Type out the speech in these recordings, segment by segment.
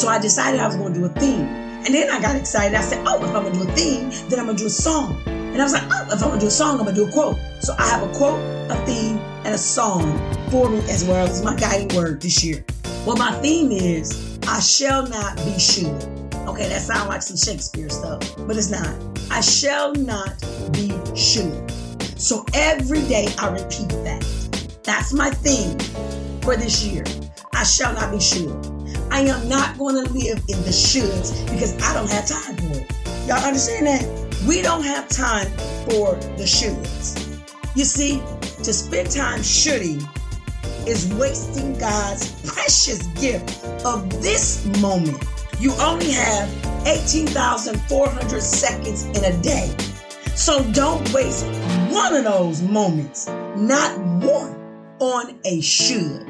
So I decided I was going to do a theme. And then I got excited. I said, oh, if I'm going to do a theme, then I'm going to do a song. And I was like, oh, if I'm going to do a song, I'm going to do a quote. So I have a quote, a theme, and a song for me as well as my guiding word this year. Well, my theme is, I shall not be sure. Okay, that sounds like some Shakespeare stuff, but it's not. I shall not be sure. So every day I repeat that. That's my theme for this year. I shall not be sure. I am not going to live in the shoulds because I don't have time for it. Y'all understand that? We don't have time for the shoulds. You see, to spend time shoulding is wasting God's precious gift of this moment. You only have 18,400 seconds in a day. So don't waste one of those moments, not one, on a should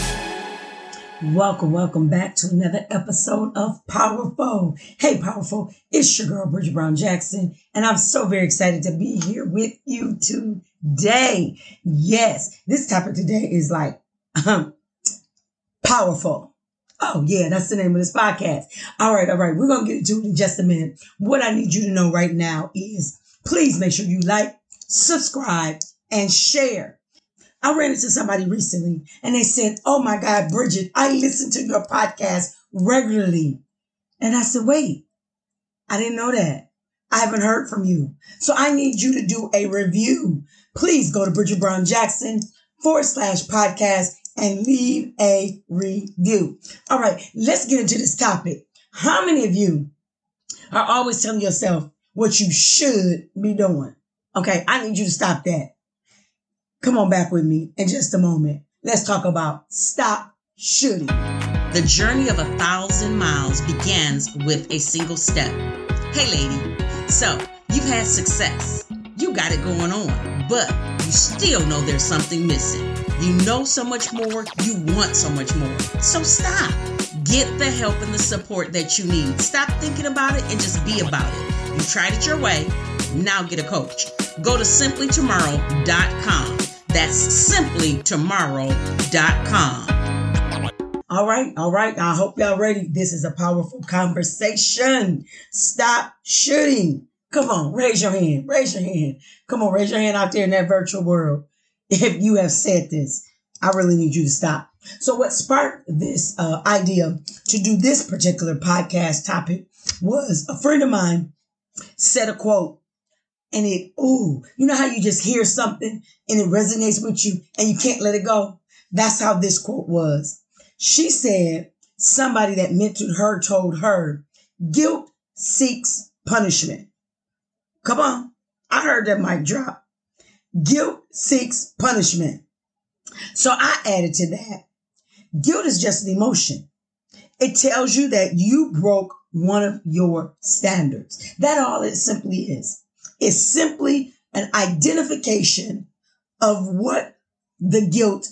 Welcome, welcome back to another episode of Powerful. Hey, Powerful, it's your girl, Bridget Brown Jackson, and I'm so very excited to be here with you today. Yes, this topic today is like um, powerful. Oh, yeah, that's the name of this podcast. All right, all right, we're going to get into it in just a minute. What I need you to know right now is please make sure you like, subscribe, and share I ran into somebody recently and they said, Oh my God, Bridget, I listen to your podcast regularly. And I said, Wait, I didn't know that. I haven't heard from you. So I need you to do a review. Please go to Bridget Brown Jackson forward slash podcast and leave a review. All right, let's get into this topic. How many of you are always telling yourself what you should be doing? Okay, I need you to stop that. Come on back with me in just a moment. Let's talk about stop shooting. The journey of a thousand miles begins with a single step. Hey, lady. So you've had success. You got it going on, but you still know there's something missing. You know so much more. You want so much more. So stop. Get the help and the support that you need. Stop thinking about it and just be about it. You tried it your way. Now get a coach. Go to simplytomorrow.com that's simplytomorrow.com. All right, all right. I hope y'all ready. This is a powerful conversation. Stop shooting. Come on, raise your hand. Raise your hand. Come on, raise your hand out there in that virtual world. If you have said this, I really need you to stop. So, what sparked this uh, idea to do this particular podcast topic was a friend of mine said a quote and it, ooh, you know how you just hear something and it resonates with you and you can't let it go? That's how this quote was. She said, somebody that mentored her told her, guilt seeks punishment. Come on. I heard that mic drop. Guilt seeks punishment. So I added to that. Guilt is just an emotion. It tells you that you broke one of your standards. That all it simply is is simply an identification of what the guilt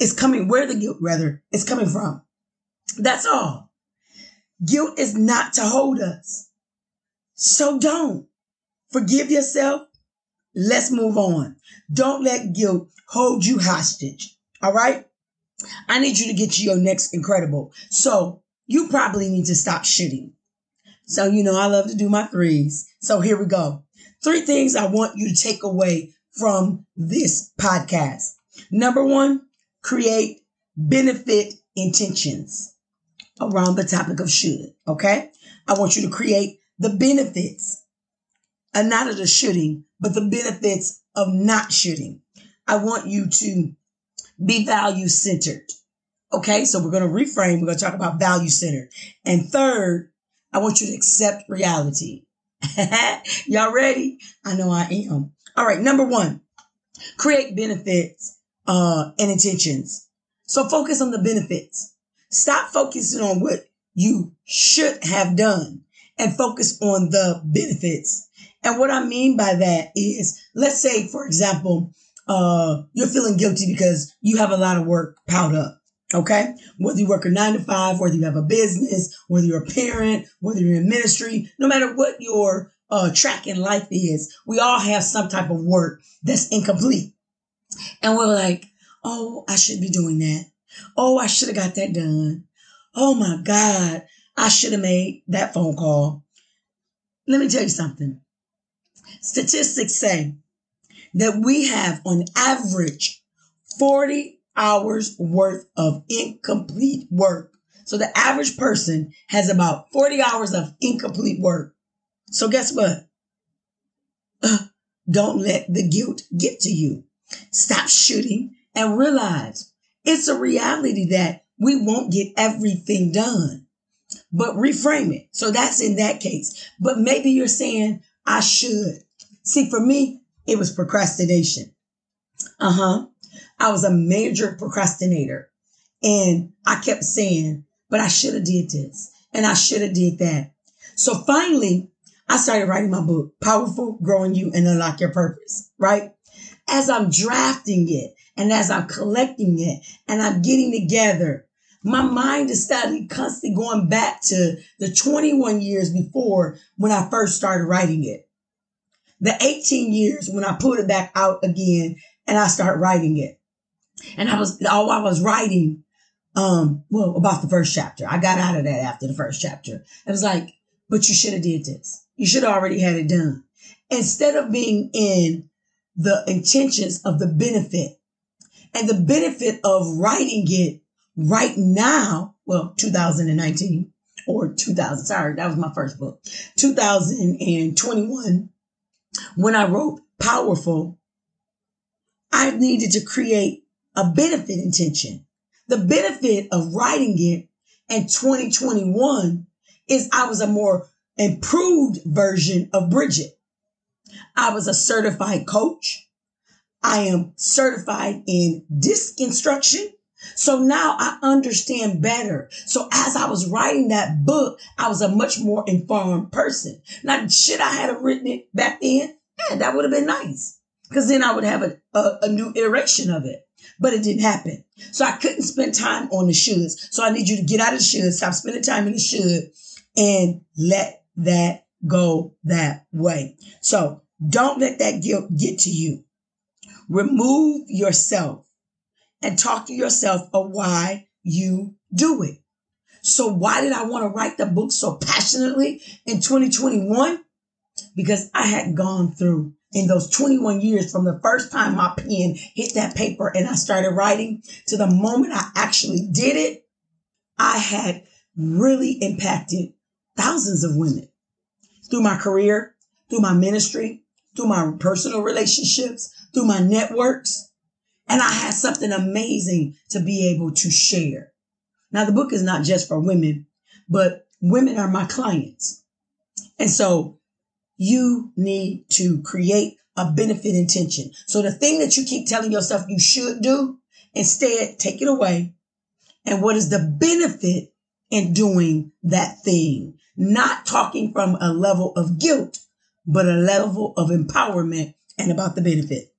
is coming, where the guilt rather is coming from. That's all. Guilt is not to hold us. So don't forgive yourself. Let's move on. Don't let guilt hold you hostage. All right. I need you to get to your next incredible. So you probably need to stop shooting. So, you know, I love to do my threes. So here we go. Three things I want you to take away from this podcast. Number one, create benefit intentions around the topic of should. Okay. I want you to create the benefits, and not of the shooting, but the benefits of not shooting. I want you to be value centered. Okay. So we're going to reframe. We're going to talk about value centered. And third, I want you to accept reality. Y'all ready? I know I am. All right. Number one, create benefits, uh, and intentions. So focus on the benefits. Stop focusing on what you should have done and focus on the benefits. And what I mean by that is, let's say, for example, uh, you're feeling guilty because you have a lot of work piled up. Okay. Whether you work a nine to five, whether you have a business, whether you're a parent, whether you're in ministry, no matter what your uh, track in life is, we all have some type of work that's incomplete. And we're like, oh, I should be doing that. Oh, I should have got that done. Oh my God, I should have made that phone call. Let me tell you something. Statistics say that we have on average 40 hours worth of incomplete work. So the average person has about 40 hours of incomplete work. So guess what? Uh, don't let the guilt get to you. Stop shooting and realize it's a reality that we won't get everything done, but reframe it. So that's in that case. But maybe you're saying, I should. See, for me, it was procrastination. Uh huh. I was a major procrastinator and I kept saying, but I should have did this and I should have did that. So finally, I started writing my book, Powerful Growing You and Unlock Your Purpose, right? As I'm drafting it and as I'm collecting it and I'm getting together, my mind is starting constantly going back to the 21 years before when I first started writing it. The 18 years when I put it back out again and I start writing it. And I was, all I was writing, um, well, about the first chapter. I got out of that after the first chapter. It was like, but you should have did this. You should have already had it done. Instead of being in the intentions of the benefit and the benefit of writing it right now, well, 2019 or 2000, sorry, that was my first book, 2021, when I wrote Powerful, I needed to create a benefit intention. The benefit of writing it in 2021 is I was a more improved version of Bridget. I was a certified coach. I am certified in disc instruction. So now I understand better. So as I was writing that book, I was a much more informed person. Now, should I have written it back then? Yeah, that would have been nice because then I would have a, a, a, new iteration of it. But it didn't happen. So I couldn't spend time on the shoulds. So I need you to get out of the should, stop spending time in the should, and let that go that way. So don't let that guilt get to you. Remove yourself and talk to yourself of why you do it. So why did I want to write the book so passionately in 2021? Because I had gone through in those 21 years from the first time my pen hit that paper and I started writing to the moment I actually did it, I had really impacted thousands of women through my career, through my ministry, through my personal relationships, through my networks. And I had something amazing to be able to share. Now, the book is not just for women, but women are my clients. And so you need to create a benefit intention. So the thing that you keep telling yourself you should do, instead take it away. And what is the benefit in doing that thing? Not talking from a level of guilt, but a level of empowerment and about the benefit.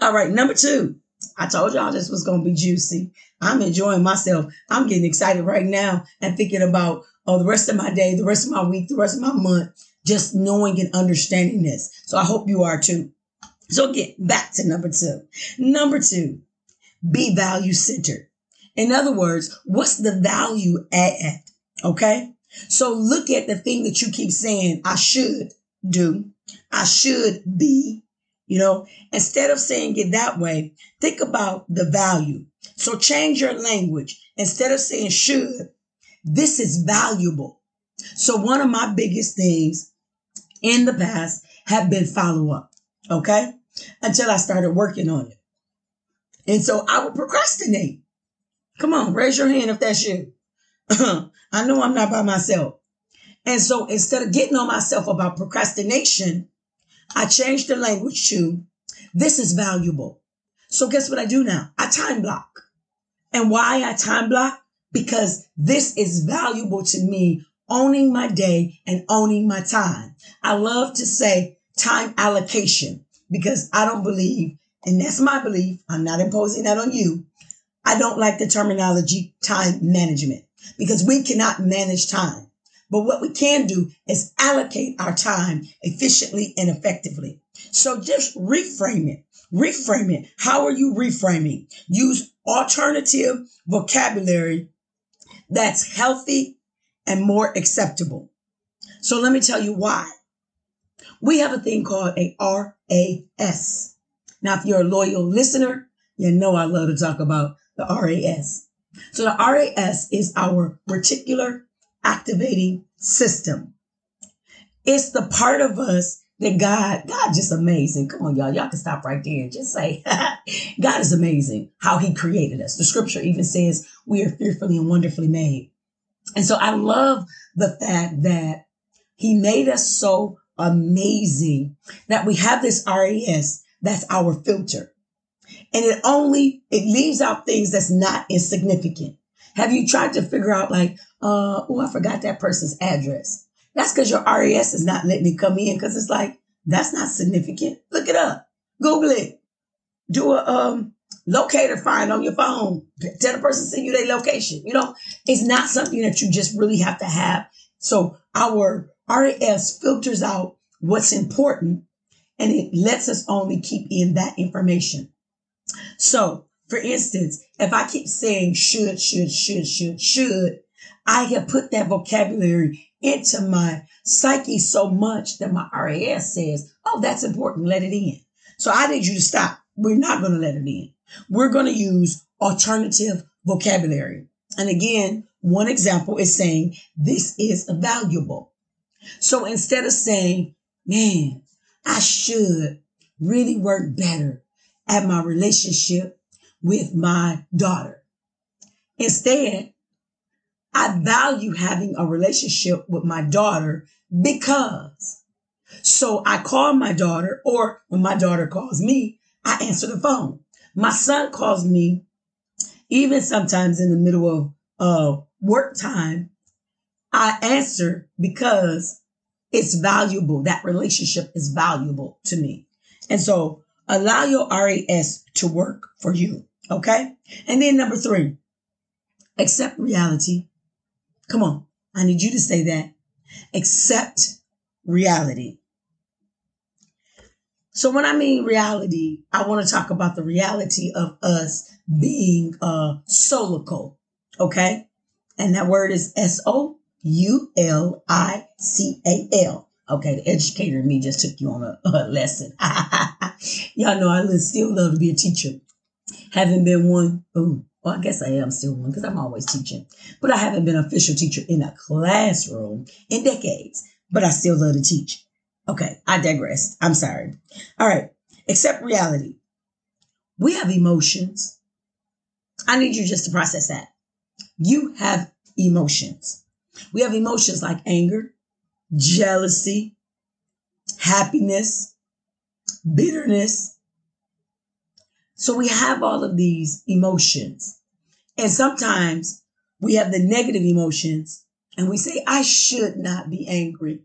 All right. Number two, I told y'all this was going to be juicy. I'm enjoying myself. I'm getting excited right now and thinking about oh, the rest of my day, the rest of my week, the rest of my month, just knowing and understanding this. So I hope you are too. So get back to number two. Number two, be value centered. In other words, what's the value add? Okay. So look at the thing that you keep saying, I should do, I should be, you know, instead of saying it that way, think about the value. So change your language. Instead of saying should, this is valuable. So one of my biggest things in the past have been follow up. Okay. Until I started working on it. And so I would procrastinate. Come on, raise your hand if that's you. I know I'm not by myself. And so instead of getting on myself about procrastination, I changed the language to this is valuable. So guess what I do now? I time block. And why I time block? because this is valuable to me owning my day and owning my time. I love to say time allocation because I don't believe, and that's my belief. I'm not imposing that on you. I don't like the terminology time management because we cannot manage time. But what we can do is allocate our time efficiently and effectively. So just reframe it. Reframe it. How are you reframing? Use alternative vocabulary that's healthy and more acceptable. So let me tell you why. We have a thing called a RAS. Now, if you're a loyal listener, you know I love to talk about the RAS. So the RAS is our reticular activating system. It's the part of us that God, God just amazing. Come on, y'all. Y'all can stop right there and just say, God is amazing how he created us. The scripture even says we are fearfully and wonderfully made. And so I love the fact that he made us so amazing that we have this RAS that's our filter. And it only, it leaves out things that's not insignificant. Have you tried to figure out like, uh, oh, I forgot that person's address. That's because your RAS is not letting it come in because it's like, that's not significant. Look it up. Google it. Do a um locator find on your phone. Tell the person send you their location. You know, it's not something that you just really have to have. So our RAS filters out what's important and it lets us only keep in that information. So, for instance, if I keep saying should, should, should, should, should, I have put that vocabulary into my psyche so much that my RAS says, oh, that's important. Let it in. So I need you to stop. We're not going to let it in. We're going to use alternative vocabulary. And again, one example is saying this is valuable. So instead of saying, man, I should really work better at my relationship with my daughter. Instead, I value having a relationship with my daughter because. So I call my daughter, or when my daughter calls me, I answer the phone. My son calls me, even sometimes in the middle of uh, work time. I answer because it's valuable. That relationship is valuable to me. And so allow your RAS to work for you. Okay. And then number three, accept reality Come on. I need you to say that. Accept reality. So when I mean reality, I want to talk about the reality of us being uh soulical. Okay. And that word is S O U L I C A L. Okay, the educator in me just took you on a, a lesson. Y'all know I still love to be a teacher. Haven't been one. Ooh, well, I guess I am still one because I'm always teaching, but I haven't been an official teacher in a classroom in decades, but I still love to teach. Okay, I digress. I'm sorry. All right, accept reality. We have emotions. I need you just to process that. You have emotions. We have emotions like anger, jealousy, happiness, bitterness, so we have all of these emotions. And sometimes we have the negative emotions and we say, I should not be angry.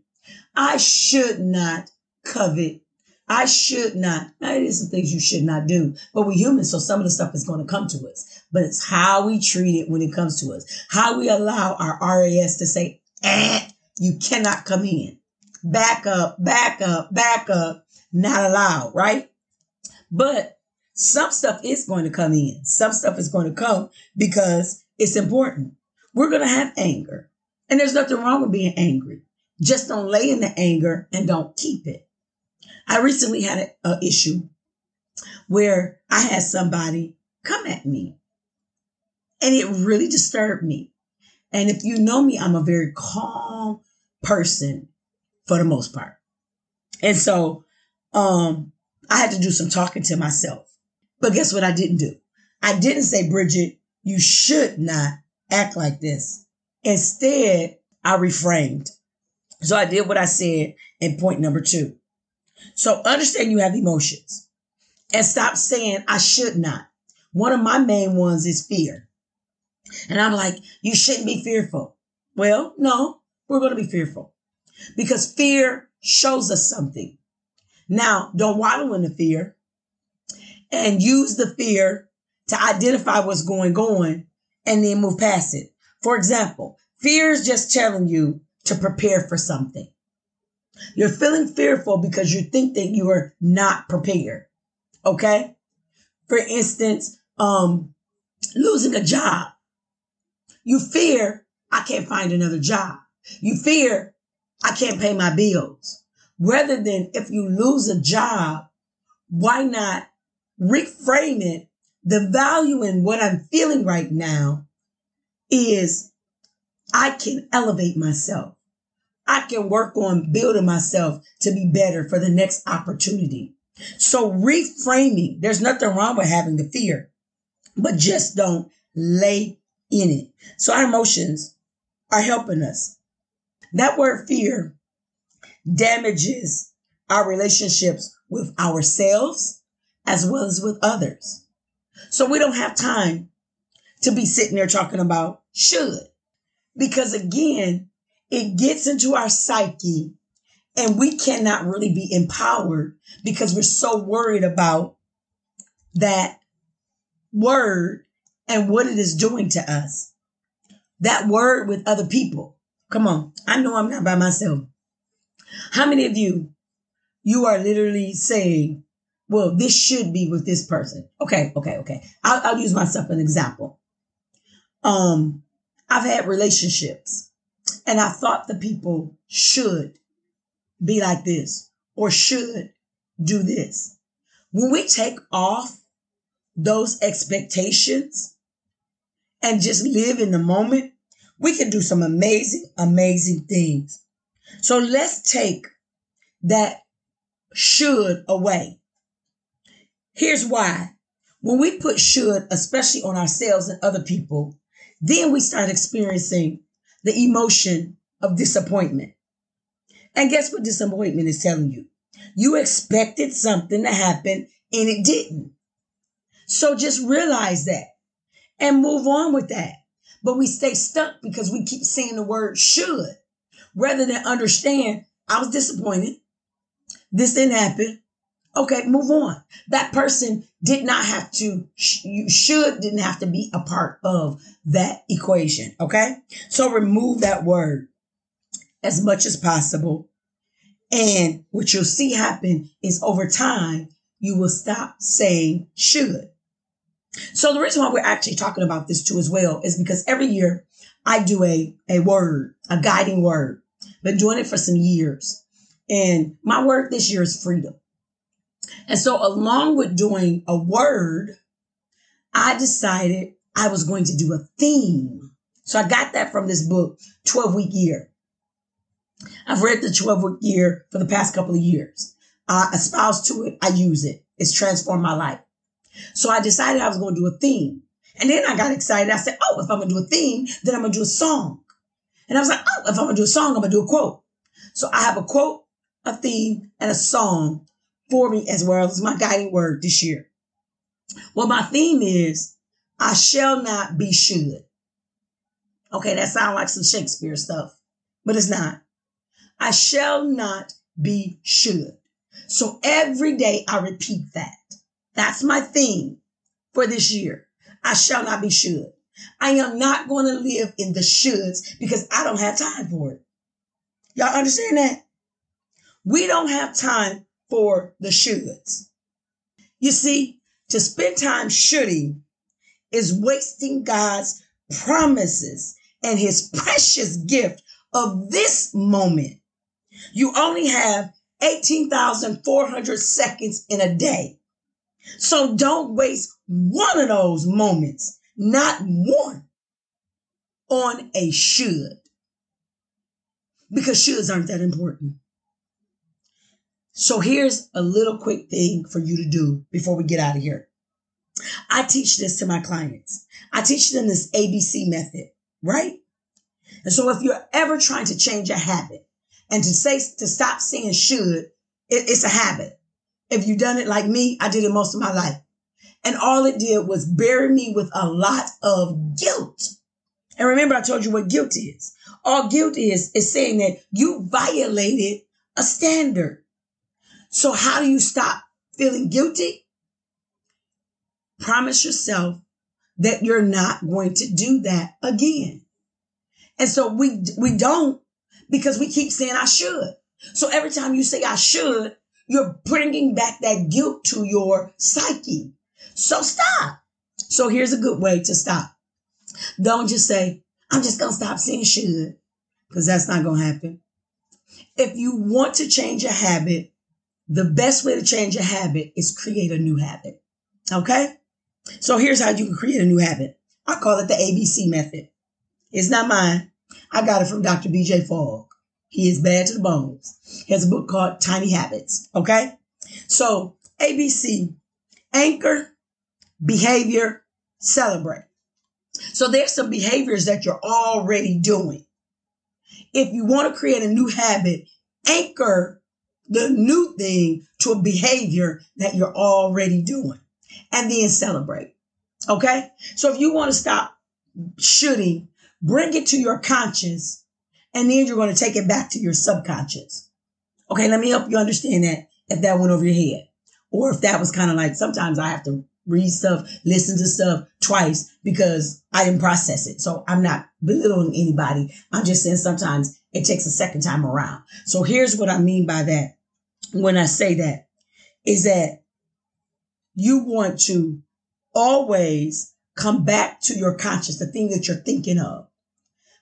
I should not covet. I should not. Now, it is some things you should not do, but we're human, so some of the stuff is going to come to us. But it's how we treat it when it comes to us. How we allow our RAS to say, eh, you cannot come in. Back up, back up, back up, not allowed, right? But some stuff is going to come in. Some stuff is going to come because it's important. We're going to have anger. And there's nothing wrong with being angry. Just don't lay in the anger and don't keep it. I recently had an issue where I had somebody come at me and it really disturbed me. And if you know me, I'm a very calm person for the most part. And so, um, I had to do some talking to myself. But guess what I didn't do? I didn't say, Bridget, you should not act like this. Instead, I reframed. So I did what I said in point number two. So understand you have emotions and stop saying I should not. One of my main ones is fear. And I'm like, you shouldn't be fearful. Well, no, we're going to be fearful because fear shows us something. Now, don't waddle in the fear and use the fear to identify what's going on and then move past it. For example, fear is just telling you to prepare for something. You're feeling fearful because you think that you are not prepared. Okay. For instance, um, losing a job. You fear I can't find another job. You fear I can't pay my bills. Rather than if you lose a job, why not reframe it? The value in what I'm feeling right now is I can elevate myself. I can work on building myself to be better for the next opportunity. So reframing, there's nothing wrong with having the fear, but just don't lay in it. So our emotions are helping us. That word fear damages our relationships with ourselves as well as with others. So we don't have time to be sitting there talking about should. Because again, it gets into our psyche and we cannot really be empowered because we're so worried about that word and what it is doing to us. That word with other people. Come on. I know I'm not by myself. How many of you, you are literally saying, well, this should be with this person. Okay. Okay. Okay. I'll, I'll use myself an example. Um, I've had relationships and I thought the people should be like this or should do this. When we take off those expectations and just live in the moment, we can do some amazing, amazing things. So let's take that should away. Here's why. When we put should, especially on ourselves and other people, then we start experiencing the emotion of disappointment. And guess what disappointment is telling you? You expected something to happen and it didn't. So just realize that and move on with that. But we stay stuck because we keep saying the word should rather than understand I was disappointed. This didn't happen. Okay, move on. That person did not have to, you should didn't have to be a part of that equation. Okay. So remove that word as much as possible. And what you'll see happen is over time, you will stop saying should. So the reason why we're actually talking about this too as well is because every year I do a, a word, a guiding word. Been doing it for some years. And my word this year is freedom. And so along with doing a word, I decided I was going to do a theme. So I got that from this book, 12 week year. I've read the 12 week year for the past couple of years. I espouse to it. I use it. It's transformed my life. So I decided I was going to do a theme. And then I got excited. I said, Oh, if I'm going to do a theme, then I'm going to do a song. And I was like, Oh, if I'm going to do a song, I'm going to do a quote. So I have a quote, a theme, and a song for me as well as my guiding word this year. Well, my theme is I shall not be should. Okay, that sounds like some Shakespeare stuff, but it's not. I shall not be should. So every day I repeat that. That's my theme for this year. I shall not be should. I am not going to live in the shoulds because I don't have time for it. Y'all understand that? We don't have time for the shoulds. You see, to spend time shooting is wasting God's promises and his precious gift of this moment you only have 18,400 seconds in a day. So don't waste one of those moments, not one, on a should. Because shoulds aren't that important. So here's a little quick thing for you to do before we get out of here. I teach this to my clients. I teach them this ABC method, right? And so if you're ever trying to change a habit, and to say, to stop saying should, it, it's a habit. If you've done it like me, I did it most of my life. And all it did was bury me with a lot of guilt. And remember, I told you what guilt is. All guilt is, is saying that you violated a standard. So how do you stop feeling guilty? Promise yourself that you're not going to do that again. And so we, we don't because we keep saying I should. So every time you say I should, you're bringing back that guilt to your psyche. So stop. So here's a good way to stop. Don't just say, I'm just going to stop saying should, because that's not going to happen. If you want to change a habit, the best way to change a habit is create a new habit. Okay? So here's how you can create a new habit. I call it the ABC method. It's not mine. I got it from Dr. BJ Fogg. He is bad to the bones. He has a book called Tiny Habits. Okay. So ABC, anchor, behavior, celebrate. So there's some behaviors that you're already doing. If you want to create a new habit, anchor the new thing to a behavior that you're already doing and then celebrate. Okay. So if you want to stop shooting, bring it to your conscious and then you're going to take it back to your subconscious. Okay. Let me help you understand that if that went over your head or if that was kind of like sometimes I have to read stuff, listen to stuff twice because I didn't process it. So I'm not belittling anybody. I'm just saying sometimes it takes a second time around. So here's what I mean by that. When I say that is that you want to always come back to your conscious, the thing that you're thinking of.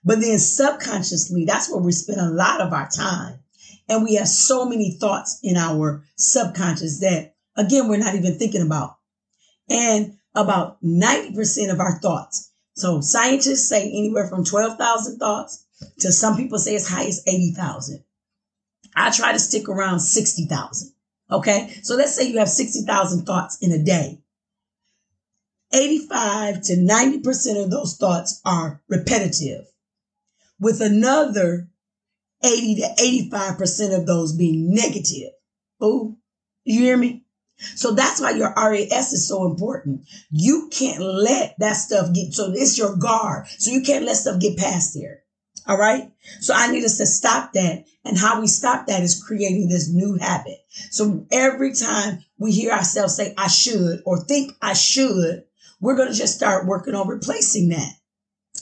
But then subconsciously, that's where we spend a lot of our time. And we have so many thoughts in our subconscious that, again, we're not even thinking about and about 90% of our thoughts. So scientists say anywhere from 12,000 thoughts to some people say as high as 80,000. I try to stick around 60,000. Okay. So let's say you have 60,000 thoughts in a day. 85 to 90% of those thoughts are repetitive with another 80 to 85% of those being negative. Oh, you hear me? So that's why your RAS is so important. You can't let that stuff get, so it's your guard. So you can't let stuff get past there. All right. So I need us to stop that. And how we stop that is creating this new habit. So every time we hear ourselves say, I should, or think I should, we're going to just start working on replacing that.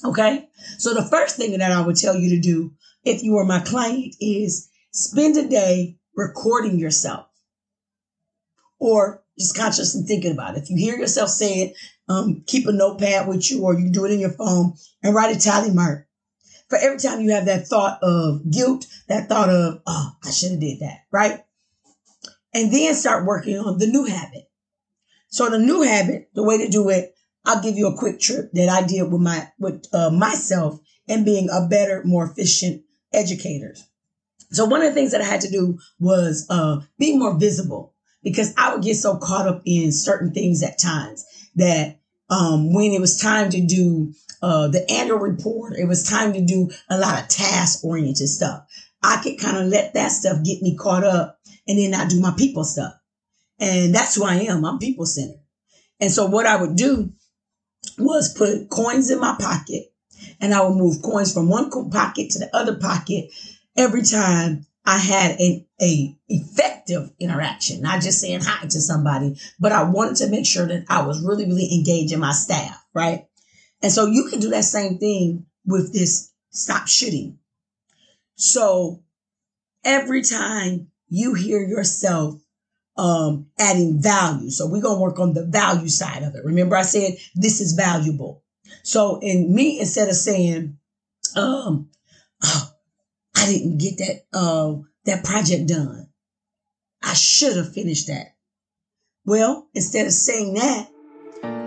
Okay. So the first thing that I would tell you to do if you are my client is spend a day recording yourself or just consciously thinking about it. If you hear yourself say it, um, keep a notepad with you or you can do it in your phone and write a tally mark. For every time you have that thought of guilt, that thought of, oh, I should have did that, right? And then start working on the new habit. So the new habit, the way to do it, I'll give you a quick trip that I did with my, with uh, myself and being a better, more efficient educator. So one of the things that I had to do was uh, be more visible because I would get so caught up in certain things at times that um, when it was time to do uh, the annual report, it was time to do a lot of task oriented stuff. I could kind of let that stuff get me caught up and then not do my people stuff. And that's who I am. I'm people centered. And so what I would do was put coins in my pocket and I would move coins from one pocket to the other pocket every time I had an a effective interaction, not just saying hi to somebody, but I wanted to make sure that I was really, really engaging my staff, right? And so you can do that same thing with this stop shooting. So every time you hear yourself um, adding value, so we're gonna work on the value side of it. Remember, I said this is valuable. So in me, instead of saying, um, oh, I didn't get that uh, that project done. I should have finished that. Well, instead of saying that,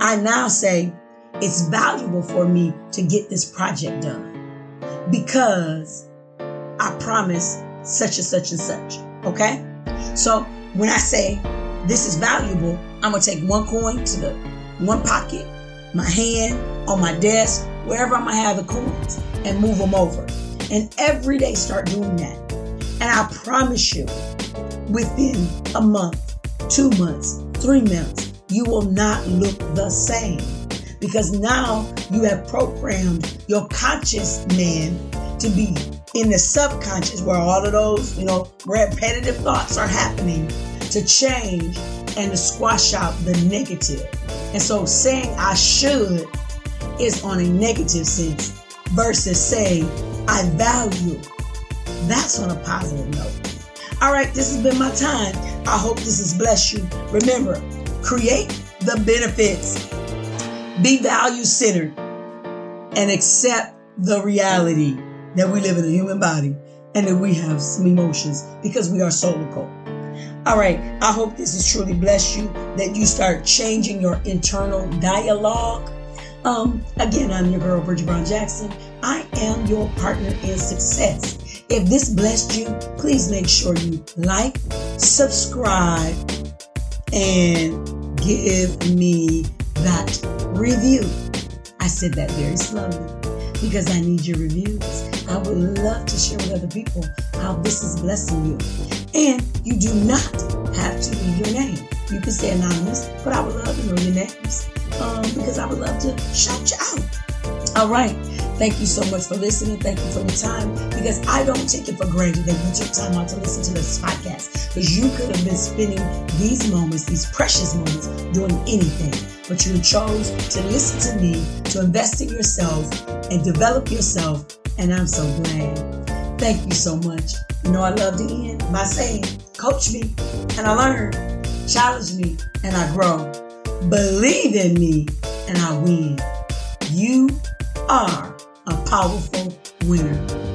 I now say it's valuable for me to get this project done because I promise such and such and such. Okay? So when I say this is valuable, I'm gonna take one coin to the one pocket, my hand, on my desk, wherever I'm gonna have the coins, and move them over and every day start doing that. And I promise you, within a month, two months, three months, you will not look the same. because now you have programmed your conscious man to be in the subconscious where all of those, you know, repetitive thoughts are happening to change and to squash out the negative. And so saying I should is on a negative sense versus saying I value. That's on a positive note. All right, this has been my time. I hope this has blessed you. Remember, create the benefits, be value centered, and accept the reality that we live in a human body and that we have some emotions because we are soulical. All right, I hope this has truly blessed you, that you start changing your internal dialogue. Um, again, I'm your girl, Bridget Brown Jackson. I am your partner in success. If this blessed you, please make sure you like, subscribe, and give me that review. I said that very slowly because I need your reviews. I would love to share with other people how this is blessing you. And you do not have to leave your name. You can stay anonymous, but I would love to know your names um, because I would love to shout you out. All right. Thank you so much for listening. Thank you for your time because I don't take it for granted that you took time out to listen to this podcast because you could have been spending these moments, these precious moments, doing anything. But you chose to listen to me, to invest in yourself and develop yourself. And I'm so glad. Thank you so much. You know, I love to end by saying, coach me and I learn, challenge me and I grow, believe in me and I win. You are a powerful winner.